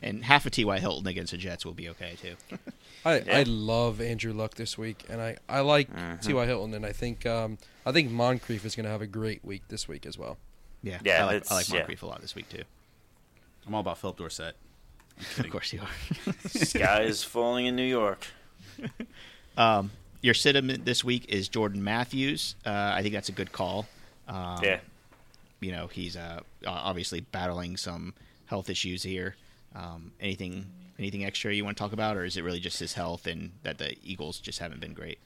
And half of T.Y. Hilton against the Jets will be okay too. <laughs> I, Yeah. I love Andrew Luck this week, and I, I like T.Y. Hilton, and I think um, I think Moncrief is going to have a great week this week as well. Yeah, Yeah, I like, I like yeah. Moncrief a lot this week too. I'm all about Phillip Dorsett. I'm <laughs> Of course you are. <laughs> sky is falling in New York. <laughs> Um, your sit this week is Jordan Matthews. Uh, I think that's a good call. Um, yeah, you know he's uh, obviously battling some health issues here. Um, anything anything extra you want to talk about, or is it really just his health and that the Eagles just haven't been great?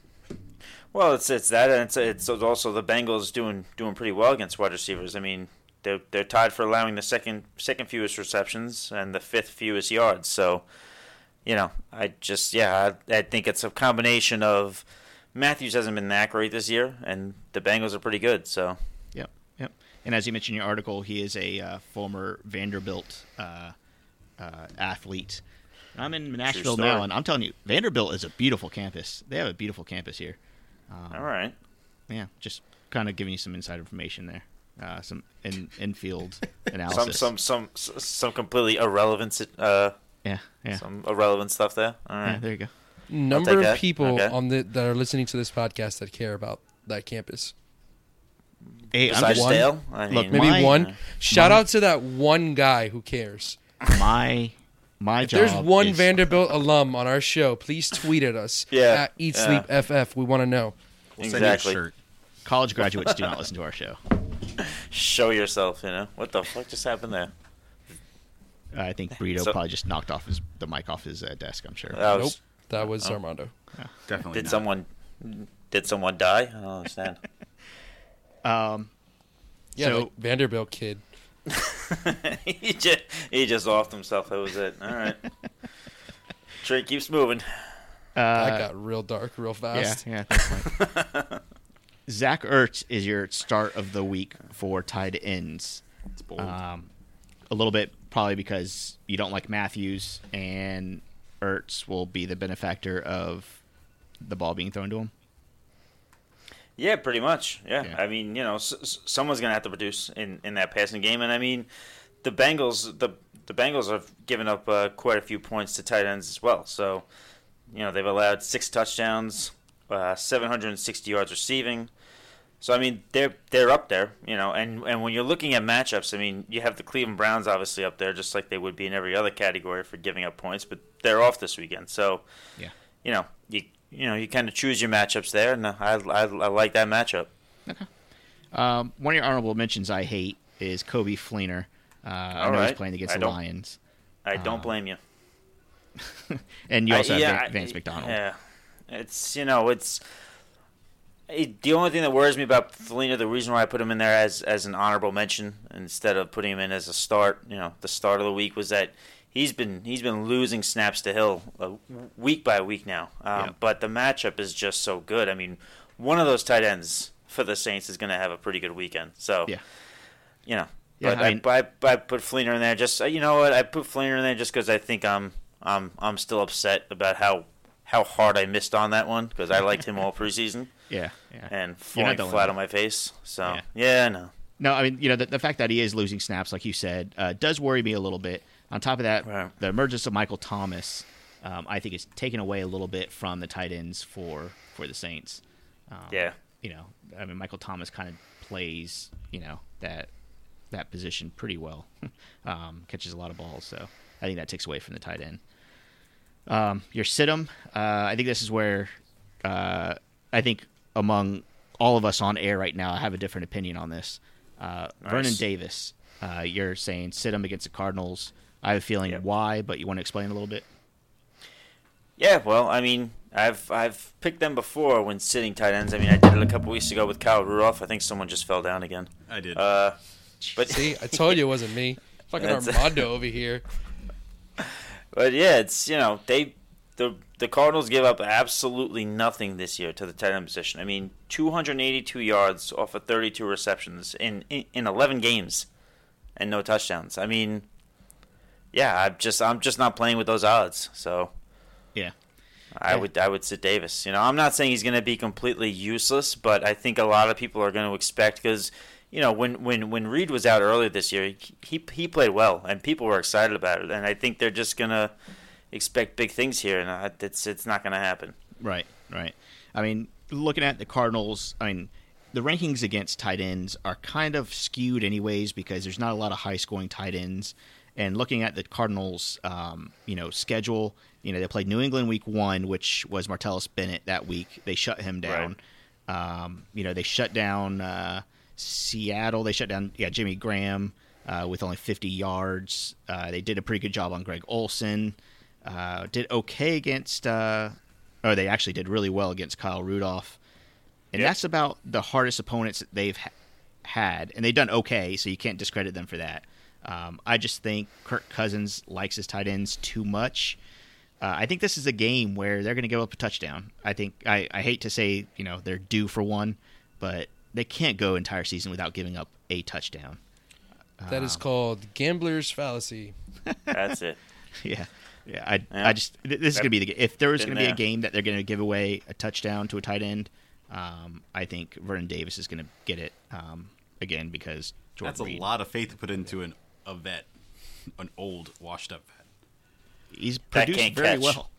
Well, it's it's that, and it's it's also the Bengals doing doing pretty well against wide receivers. I mean, they're they're tied for allowing the second second fewest receptions and the fifth fewest yards. So, you know, I just yeah, I, I think it's a combination of Matthews hasn't been that great this year, and the Bengals are pretty good. So, Yep, yep. And as you mentioned in your article, he is a uh, former Vanderbilt uh, uh, athlete. And I'm in Nashville story. now, and I'm telling you, Vanderbilt is a beautiful campus. They have a beautiful campus here. all right, Yeah, just kind of giving you some inside information there. Uh, some in infield <laughs> analysis. some some some completely irrelevant uh yeah, yeah. some irrelevant stuff there. All yeah. There you go. Number of that. people Okay. on the that are listening to this podcast that care about that campus. Hey, I'm besides just one- Dale, I Look, Maybe My- one. Shout my- out to that one guy who cares. my my If job. there's one is- Vanderbilt alum on our show, please tweet at us <laughs> Yeah, at Eat yeah. Sleep FF. We want to know. We'll send you a Exactly. shirt. college graduates do not listen to our show. <laughs> show yourself. You know what the fuck just happened there? Uh, I think <laughs> Burrito So- probably just knocked off his the mic off his uh, desk. I'm sure. That was, Nope, that was Oh. Armando. Definitely Did not. someone did someone die? I don't understand. Um, Yeah, So- like Vanderbilt kid. <laughs> he just he just offed himself. That was it. All right. <laughs> Trey keeps moving. that got real dark real fast. yeah. Thanks, <laughs> Zach Ertz is your start of the week for tight ends. It's bold. Um, a little bit probably because you don't like Matthews, and Ertz will be the benefactor of the ball being thrown to him. Yeah, pretty much. Yeah, Yeah. I mean, you know, s- someone's going to have to produce in, in that passing game, and I mean, the Bengals the the Bengals have given up uh, quite a few points to tight ends as well. So, you know, they've allowed six touchdowns, uh, 760 yards receiving. So I mean, they're they're up there, you know, and and when you're looking at matchups, I mean, you have the Cleveland Browns obviously up there, just like they would be in every other category for giving up points, but they're off this weekend, so Yeah. you know, you know, you kind of choose your matchups there, and I I, I like that matchup. Um, one of your honorable mentions I hate is Coby Fleener. Uh, I know he's playing against I the Lions, I don't blame you. <laughs> and you also I- have yeah, Van- Vance McDonald. Yeah, it's you know it's it, the only thing that worries me about Fleener. The reason why I put him in there as as an honorable mention instead of putting him in as a start, you know, the start of the week was that he's been he's been losing snaps to Hill uh, week by week now. Um, Yeah. But the matchup is just so good. I mean, one of those tight ends for the Saints is going to have a pretty good weekend. So Yeah. you know. Yeah, but I I, mean- I, I, put Fleener in there just uh, you know what I put Fleener in there just because I think I'm I'm I'm still upset about how how hard I missed on that one because I liked him all <laughs> preseason Yeah, yeah. and falling flat on my face. So Yeah. yeah, no, No, I mean, you know, the, the fact that he is losing snaps, like you said, uh, does worry me a little bit. On top of that, the emergence of Michael Thomas, um, I think, is taken away a little bit from the tight ends for for the Saints. Um, yeah, You know, I mean, Michael Thomas kind of plays, you know, that that position pretty well. <laughs> um, catches a lot of balls, so I think that takes away from the tight end. Um, your situm, uh, I think this is where uh, I think among all of us on air right now, I have a different opinion on this. Uh, Vernon Davis, uh, you're saying sit him against the Cardinals. I have a feeling Yep. why, but you want to explain a little bit? yeah. Well, I mean, I've I've picked them before when sitting tight ends. I mean, I did it a couple weeks ago with Kyle Rudolph. I think someone just fell down again. I did. Uh, but See, I told you it wasn't me. <laughs> Fucking That's- Armando over here. <laughs> But yeah, it's you know they the the Cardinals give up absolutely nothing this year to the tight end position. I mean, 282 yards off of 32 receptions in in, in 11 games, and no touchdowns. I mean, yeah, I'm just I'm just not playing with those odds. So Yeah. I Yeah. would I would sit Davis. You know, I'm not saying he's going to be completely useless, but I think a lot of people are going to expect because you know when when when Reed was out earlier this year, he he, played well and people were excited about it, and I think they're just going to expect big things here, and uh, it's it's not going to happen. Right, right. I mean, looking at the Cardinals, I mean, the rankings against tight ends are kind of skewed, anyways, because there's not a lot of high scoring tight ends. And looking at the Cardinals, um, you know, schedule, you know, they played New England week one, which was Martellus Bennett that week. They shut him down. Um, you know, they shut down uh, Seattle. They shut down, yeah, Jimmy Graham uh, with only 50 yards. Uh, they did a pretty good job on Greg Olsen. Uh, did okay against, uh, or they actually did really well against Kyle Rudolph. And Yep. that's about the hardest opponents that they've ha- had. And they've done okay, so you can't discredit them for that. Um, I just think Kirk Cousins likes his tight ends too much. Uh, I think this is a game where they're going to give up a touchdown. I think I, I hate to say you know they're due for one, but they can't go entire season without giving up a touchdown. That is called gambler's fallacy. <laughs> That's it. <laughs> Yeah, yeah. I Yeah. I just this is going to be the if there is Been going to be a game that they're going to give away a touchdown to a tight end, um, I think Vernon Davis is going to get it um, again because Jordan That's a lot of faith to put into an a vet, an old, washed up vet. He's That produced can't very catch. well.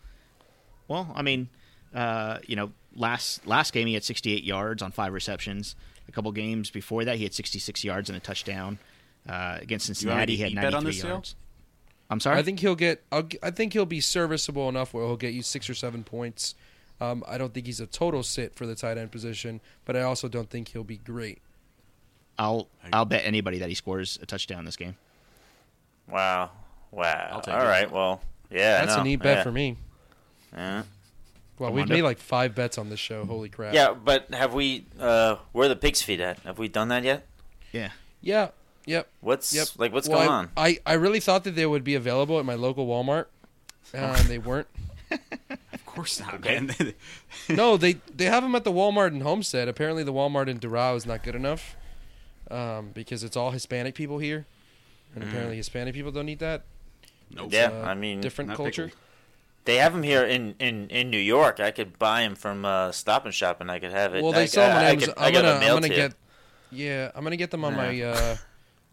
Well, I mean, uh, you know, last last game he had 68 yards on five receptions. A couple games before that, he had 66 yards and a touchdown. Uh, against Cincinnati, he had 93 on this, Theo? yards. I'm sorry. I think he'll get. I'll, g- I think he'll be serviceable enough where he'll get you six or seven points. Um, I don't think he's a total sit for the tight end position, but I also don't think he'll be great. I'll I'll bet anybody that he scores a touchdown this game. Wow, wow. I'll All it. right, well, yeah, That's no, a neat bet yeah. for me. Yeah. Well, we've made like five bets on this show. Holy crap! Yeah, but have we? Uh, where are the pigs feed at? Have we done that yet? Yeah. yeah, yep, What's yep. like what's Well, going I, on? I I really thought that they would be available at my local Walmart, uh, and they weren't. <laughs> Of course not, Okay. man. <laughs> no, they they have them at the Walmart in Homestead. Apparently, the Walmart in Doral is not good enough um, because it's all Hispanic people here, and apparently Hispanic people don't eat that. nope. Yeah, Uh, I mean, different culture. pickled. they have them here in, in, in New York. I could buy them from uh, Stop and Shop, and I could have it. Well, I, they sell them on I, I Amazon. could- I I'm got gonna I'm gonna to you. get yeah I'm gonna get them on my uh,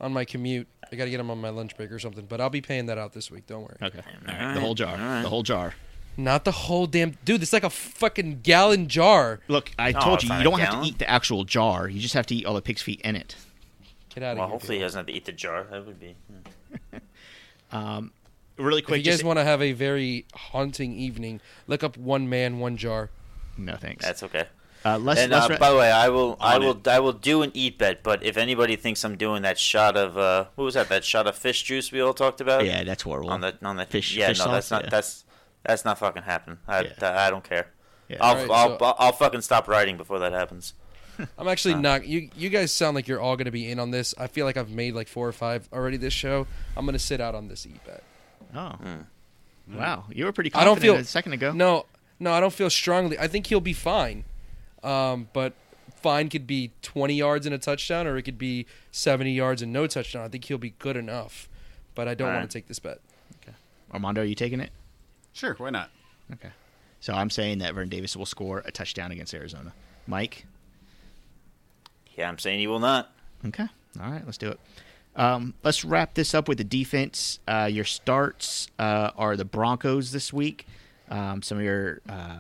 on my commute. I got to get them on my lunch break or something. But I'll be paying that out this week. Don't worry. Okay. All right. All The whole jar. All right. The whole jar. Not the whole damn dude. It's like a fucking gallon jar. Look, I No, told it's you, you don't have to eat the actual jar. You just have to eat all the pig's feet in it. Get out of Well, here. hopefully he doesn't have to eat the jar. That would be. <laughs> Really If quick, you guys just- want to have a very haunting evening, look up one man, one jar. no thanks. That's okay. Uh, let's, and let's uh, ra- by the way, I will, I will, it. I will do an eat bet. But if anybody thinks I'm doing that shot of, uh, what was that? That shot of fish juice we all talked about. yeah, that's horrible. On the on the Fish- Yeah, fish no, that's not. Yeah. That's that's not fucking happening. I Yeah. I don't care. Yeah. I'll, Alright, I'll, so- I'll I'll fucking stop writing before that happens. <laughs> I'm actually not. You you guys sound like you're all going to be in on this. I feel like I've made like four or five already this show. I'm going to sit out on this e bet. oh, wow, you were pretty. I don't feel a second ago. No, no, I don't feel strongly. I think he'll be fine. Um, but fine could be 20 yards and a touchdown, or it could be 70 yards and no touchdown. I think he'll be good enough. But I don't Alright. want to take this bet. Armando, are you taking it? Sure, why not? Okay. So I'm saying that Vernon Davis will score a touchdown against Arizona. Mike. Yeah, I'm saying he will not. Okay. All right, let's do it. Um, let's wrap this up with the defense. Uh, your starts uh, are the Broncos this week. Um, some of your uh,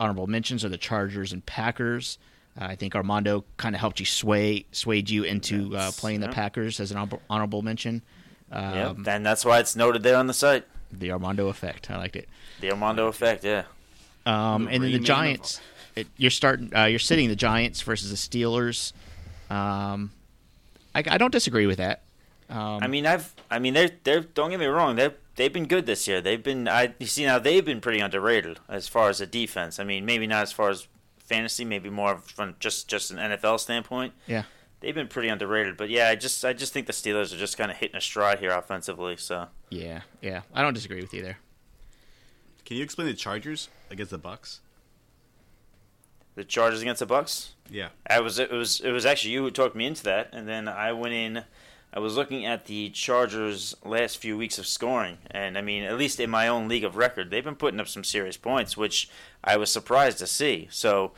honorable mentions are the Chargers and Packers. Uh, I think Armando kind of helped you sway swayed you into uh, Yes, playing the. Packers as an honor- honorable mention. Yeah, Um, and that's why it's noted there on the site. The Armando effect. I liked it. The Armando effect. Yeah. Um, and then the Giants. It, you're starting. Uh, you're sitting the Giants versus the Steelers. Um, I, I don't disagree with that. Um, I mean, I've, I mean, they're, they're. Don't get me wrong. They've, they've been good this year. They've been. I, you see, now they've been pretty underrated as far as the defense. I mean, maybe not as far as fantasy, maybe more from just, just an NFL standpoint. yeah. They've been pretty underrated. But yeah, I just, I just think the Steelers are just kind of hitting a stride here offensively. So Yeah, yeah. I don't disagree with you there. Can you explain the Chargers against the Bucs? The Chargers against the Bucs. Yeah. I was it was it was actually you who talked me into that, and then I went in. I was looking at the Chargers' last few weeks of scoring, and I mean, at least in my own league of record, they've been putting up some serious points, which I was surprised to see. So,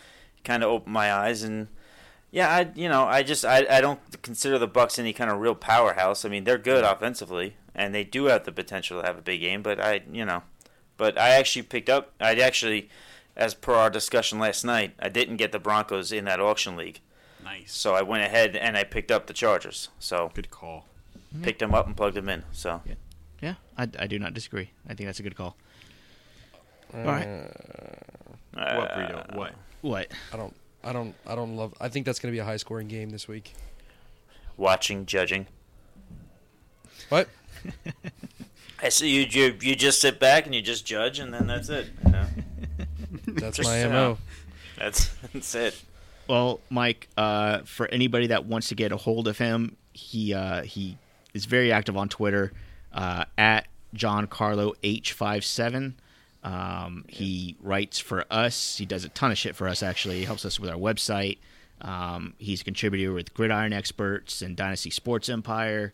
kind of opened my eyes, and yeah, I you know I just I, I don't consider the Bucs any kind of real powerhouse. I mean, they're good offensively, and they do have the potential to have a big game, but I you know, but I actually picked up. I actually, as per our discussion last night, I didn't get the Broncos in that auction league. Nice. So I went ahead and I picked up the Chargers. So Good call. picked them up and plugged them in. So Yeah, yeah I, I do not disagree. I think that's a good call. Uh, All right. Uh, what, Burrito? What? What? I don't. I don't. I don't love. I think that's going to be a high scoring game this week. watching, judging. What? <laughs> I see you, you. You just sit back and you just judge, and then that's it. You know? <laughs> <laughs> That's my uh, mo. That's <laughs> that's it. Well, Mike, uh, for anybody that wants to get a hold of him, he uh, he is very active on Twitter uh, at John Carlo H57. Um, he writes for us. He does a ton of shit for us. Actually, he helps us with our website. Um, he's a contributor with Gridiron Experts and Dynasty Sports Empire.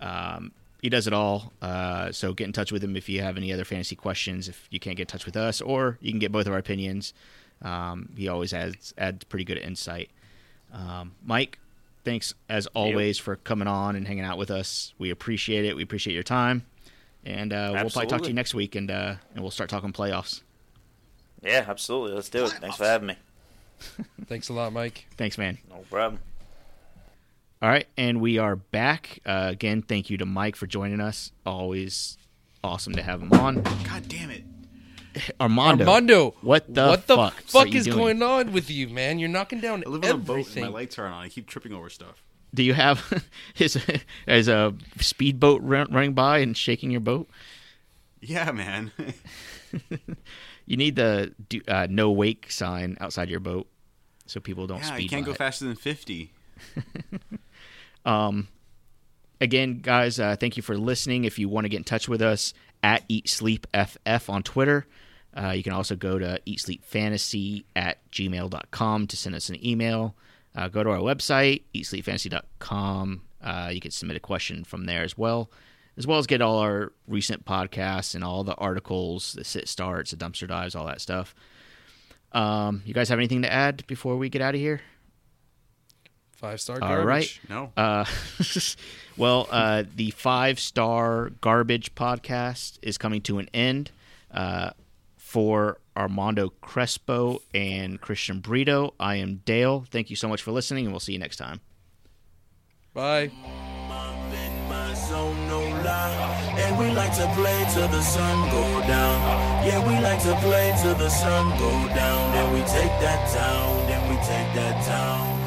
Um, he does it all. Uh, so get in touch with him if you have any other fantasy questions. If you can't get in touch with us, or you can get both of our opinions. Um, he always adds adds pretty good insight. Um, Mike, thanks as always for coming on and hanging out with us. We appreciate it. We appreciate your time, and uh, we'll probably talk to you next week, and uh, and we'll start talking playoffs. Yeah, absolutely. Let's do it. Thanks for having me. <laughs> Thanks a lot, Mike. Thanks, man. No problem. All right, and we are back uh, again. Thank you to Mike for joining us. Always awesome to have him on. God damn it. Armando, Armando, what the what the fuck, fuck is doing? going on with you, man? You're knocking down I live on a boat and everything. my lights aren't on. I keep tripping over stuff. Do you have <laughs> is is a speedboat run, running by and shaking your boat? Yeah, man. <laughs> You need the do, uh, no wake sign outside your boat so people don't yeah, speed. you can't by go it. faster than <laughs> 50. Again, guys, uh, thank you for listening. If you want to get in touch with us, at Eat Sleep FF on Twitter. Uh, you can also go to eatsleepfantasy at gmail.com to send us an email. Uh, go to our website, eatsleepfantasy.com. Uh, you can submit a question from there as well, as well as get all our recent podcasts and all the articles, the sit starts, the dumpster dives, all that stuff. Um, you guys have anything to add before we get out of here? Five star garbage. right. No. Uh, <laughs> well, uh, the five star garbage podcast is coming to an end. Uh, for Armando Crespo and Christian Brito, I am Dale. Thank you so much for listening, and we'll see you next time. Bye. I'm in my zone, no lie. And we like to play till the sun go down. Yeah, we like to play till the sun go down. Then we take that town, then we take that town.